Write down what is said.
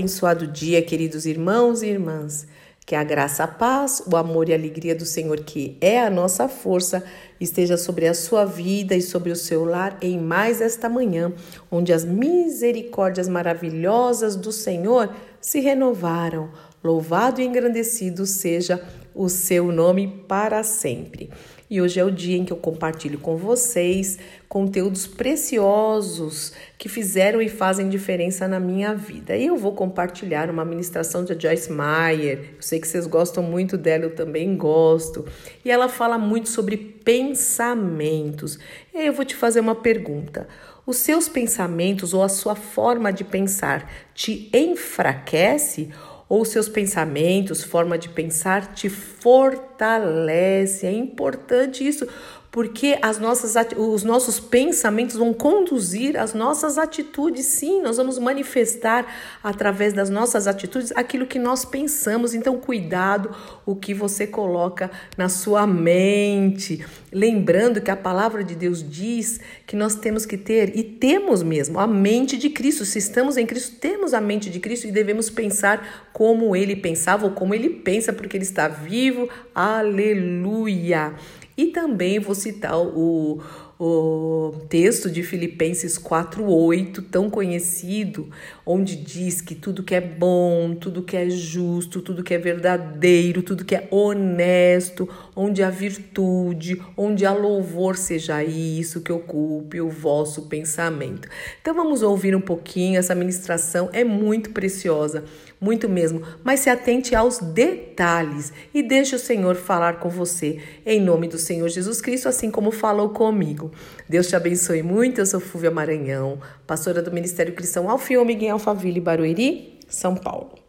Abençoado dia, queridos irmãos e irmãs. Que a graça, a paz, o amor e a alegria do Senhor, que é a nossa força, esteja sobre a sua vida e sobre o seu lar em mais esta manhã, onde as misericórdias maravilhosas do Senhor se renovaram. Louvado e engrandecido seja o seu nome para sempre. E hoje é o dia em que eu compartilho com vocês conteúdos preciosos que fizeram e fazem diferença na minha vida. E eu vou compartilhar uma ministração de Joyce Meyer. Eu sei que vocês gostam muito dela, eu também gosto. E ela fala muito sobre pensamentos. E aí eu vou te fazer uma pergunta. Os seus pensamentos ou a sua forma de pensar te enfraquece ou seus pensamentos, forma de pensar te fortalece. É importante isso, porque as nossas, os nossos pensamentos vão conduzir as nossas atitudes. Sim, nós vamos manifestar através das nossas atitudes aquilo que nós pensamos. Então, cuidado o que você coloca na sua mente. Lembrando que a palavra de Deus diz que nós temos que ter, e temos mesmo, a mente de Cristo. Se estamos em Cristo, temos a mente de Cristo e devemos pensar como ele pensava ou como ele pensa, porque ele está vivo. Aleluia! E também vou citar o, o texto de Filipenses 4:8, tão conhecido, onde diz que tudo que é bom, tudo que é justo, tudo que é verdadeiro, tudo que é honesto, onde há virtude, onde há louvor, seja isso que ocupe o vosso pensamento. Então vamos ouvir um pouquinho, essa ministração é muito preciosa muito mesmo, mas se atente aos detalhes e deixe o Senhor falar com você, em nome do Senhor Jesus Cristo, assim como falou comigo. Deus te abençoe muito. Eu sou Fúvia Maranhão, pastora do Ministério Cristão Alfio Miguel Alphaville, Barueri, São Paulo.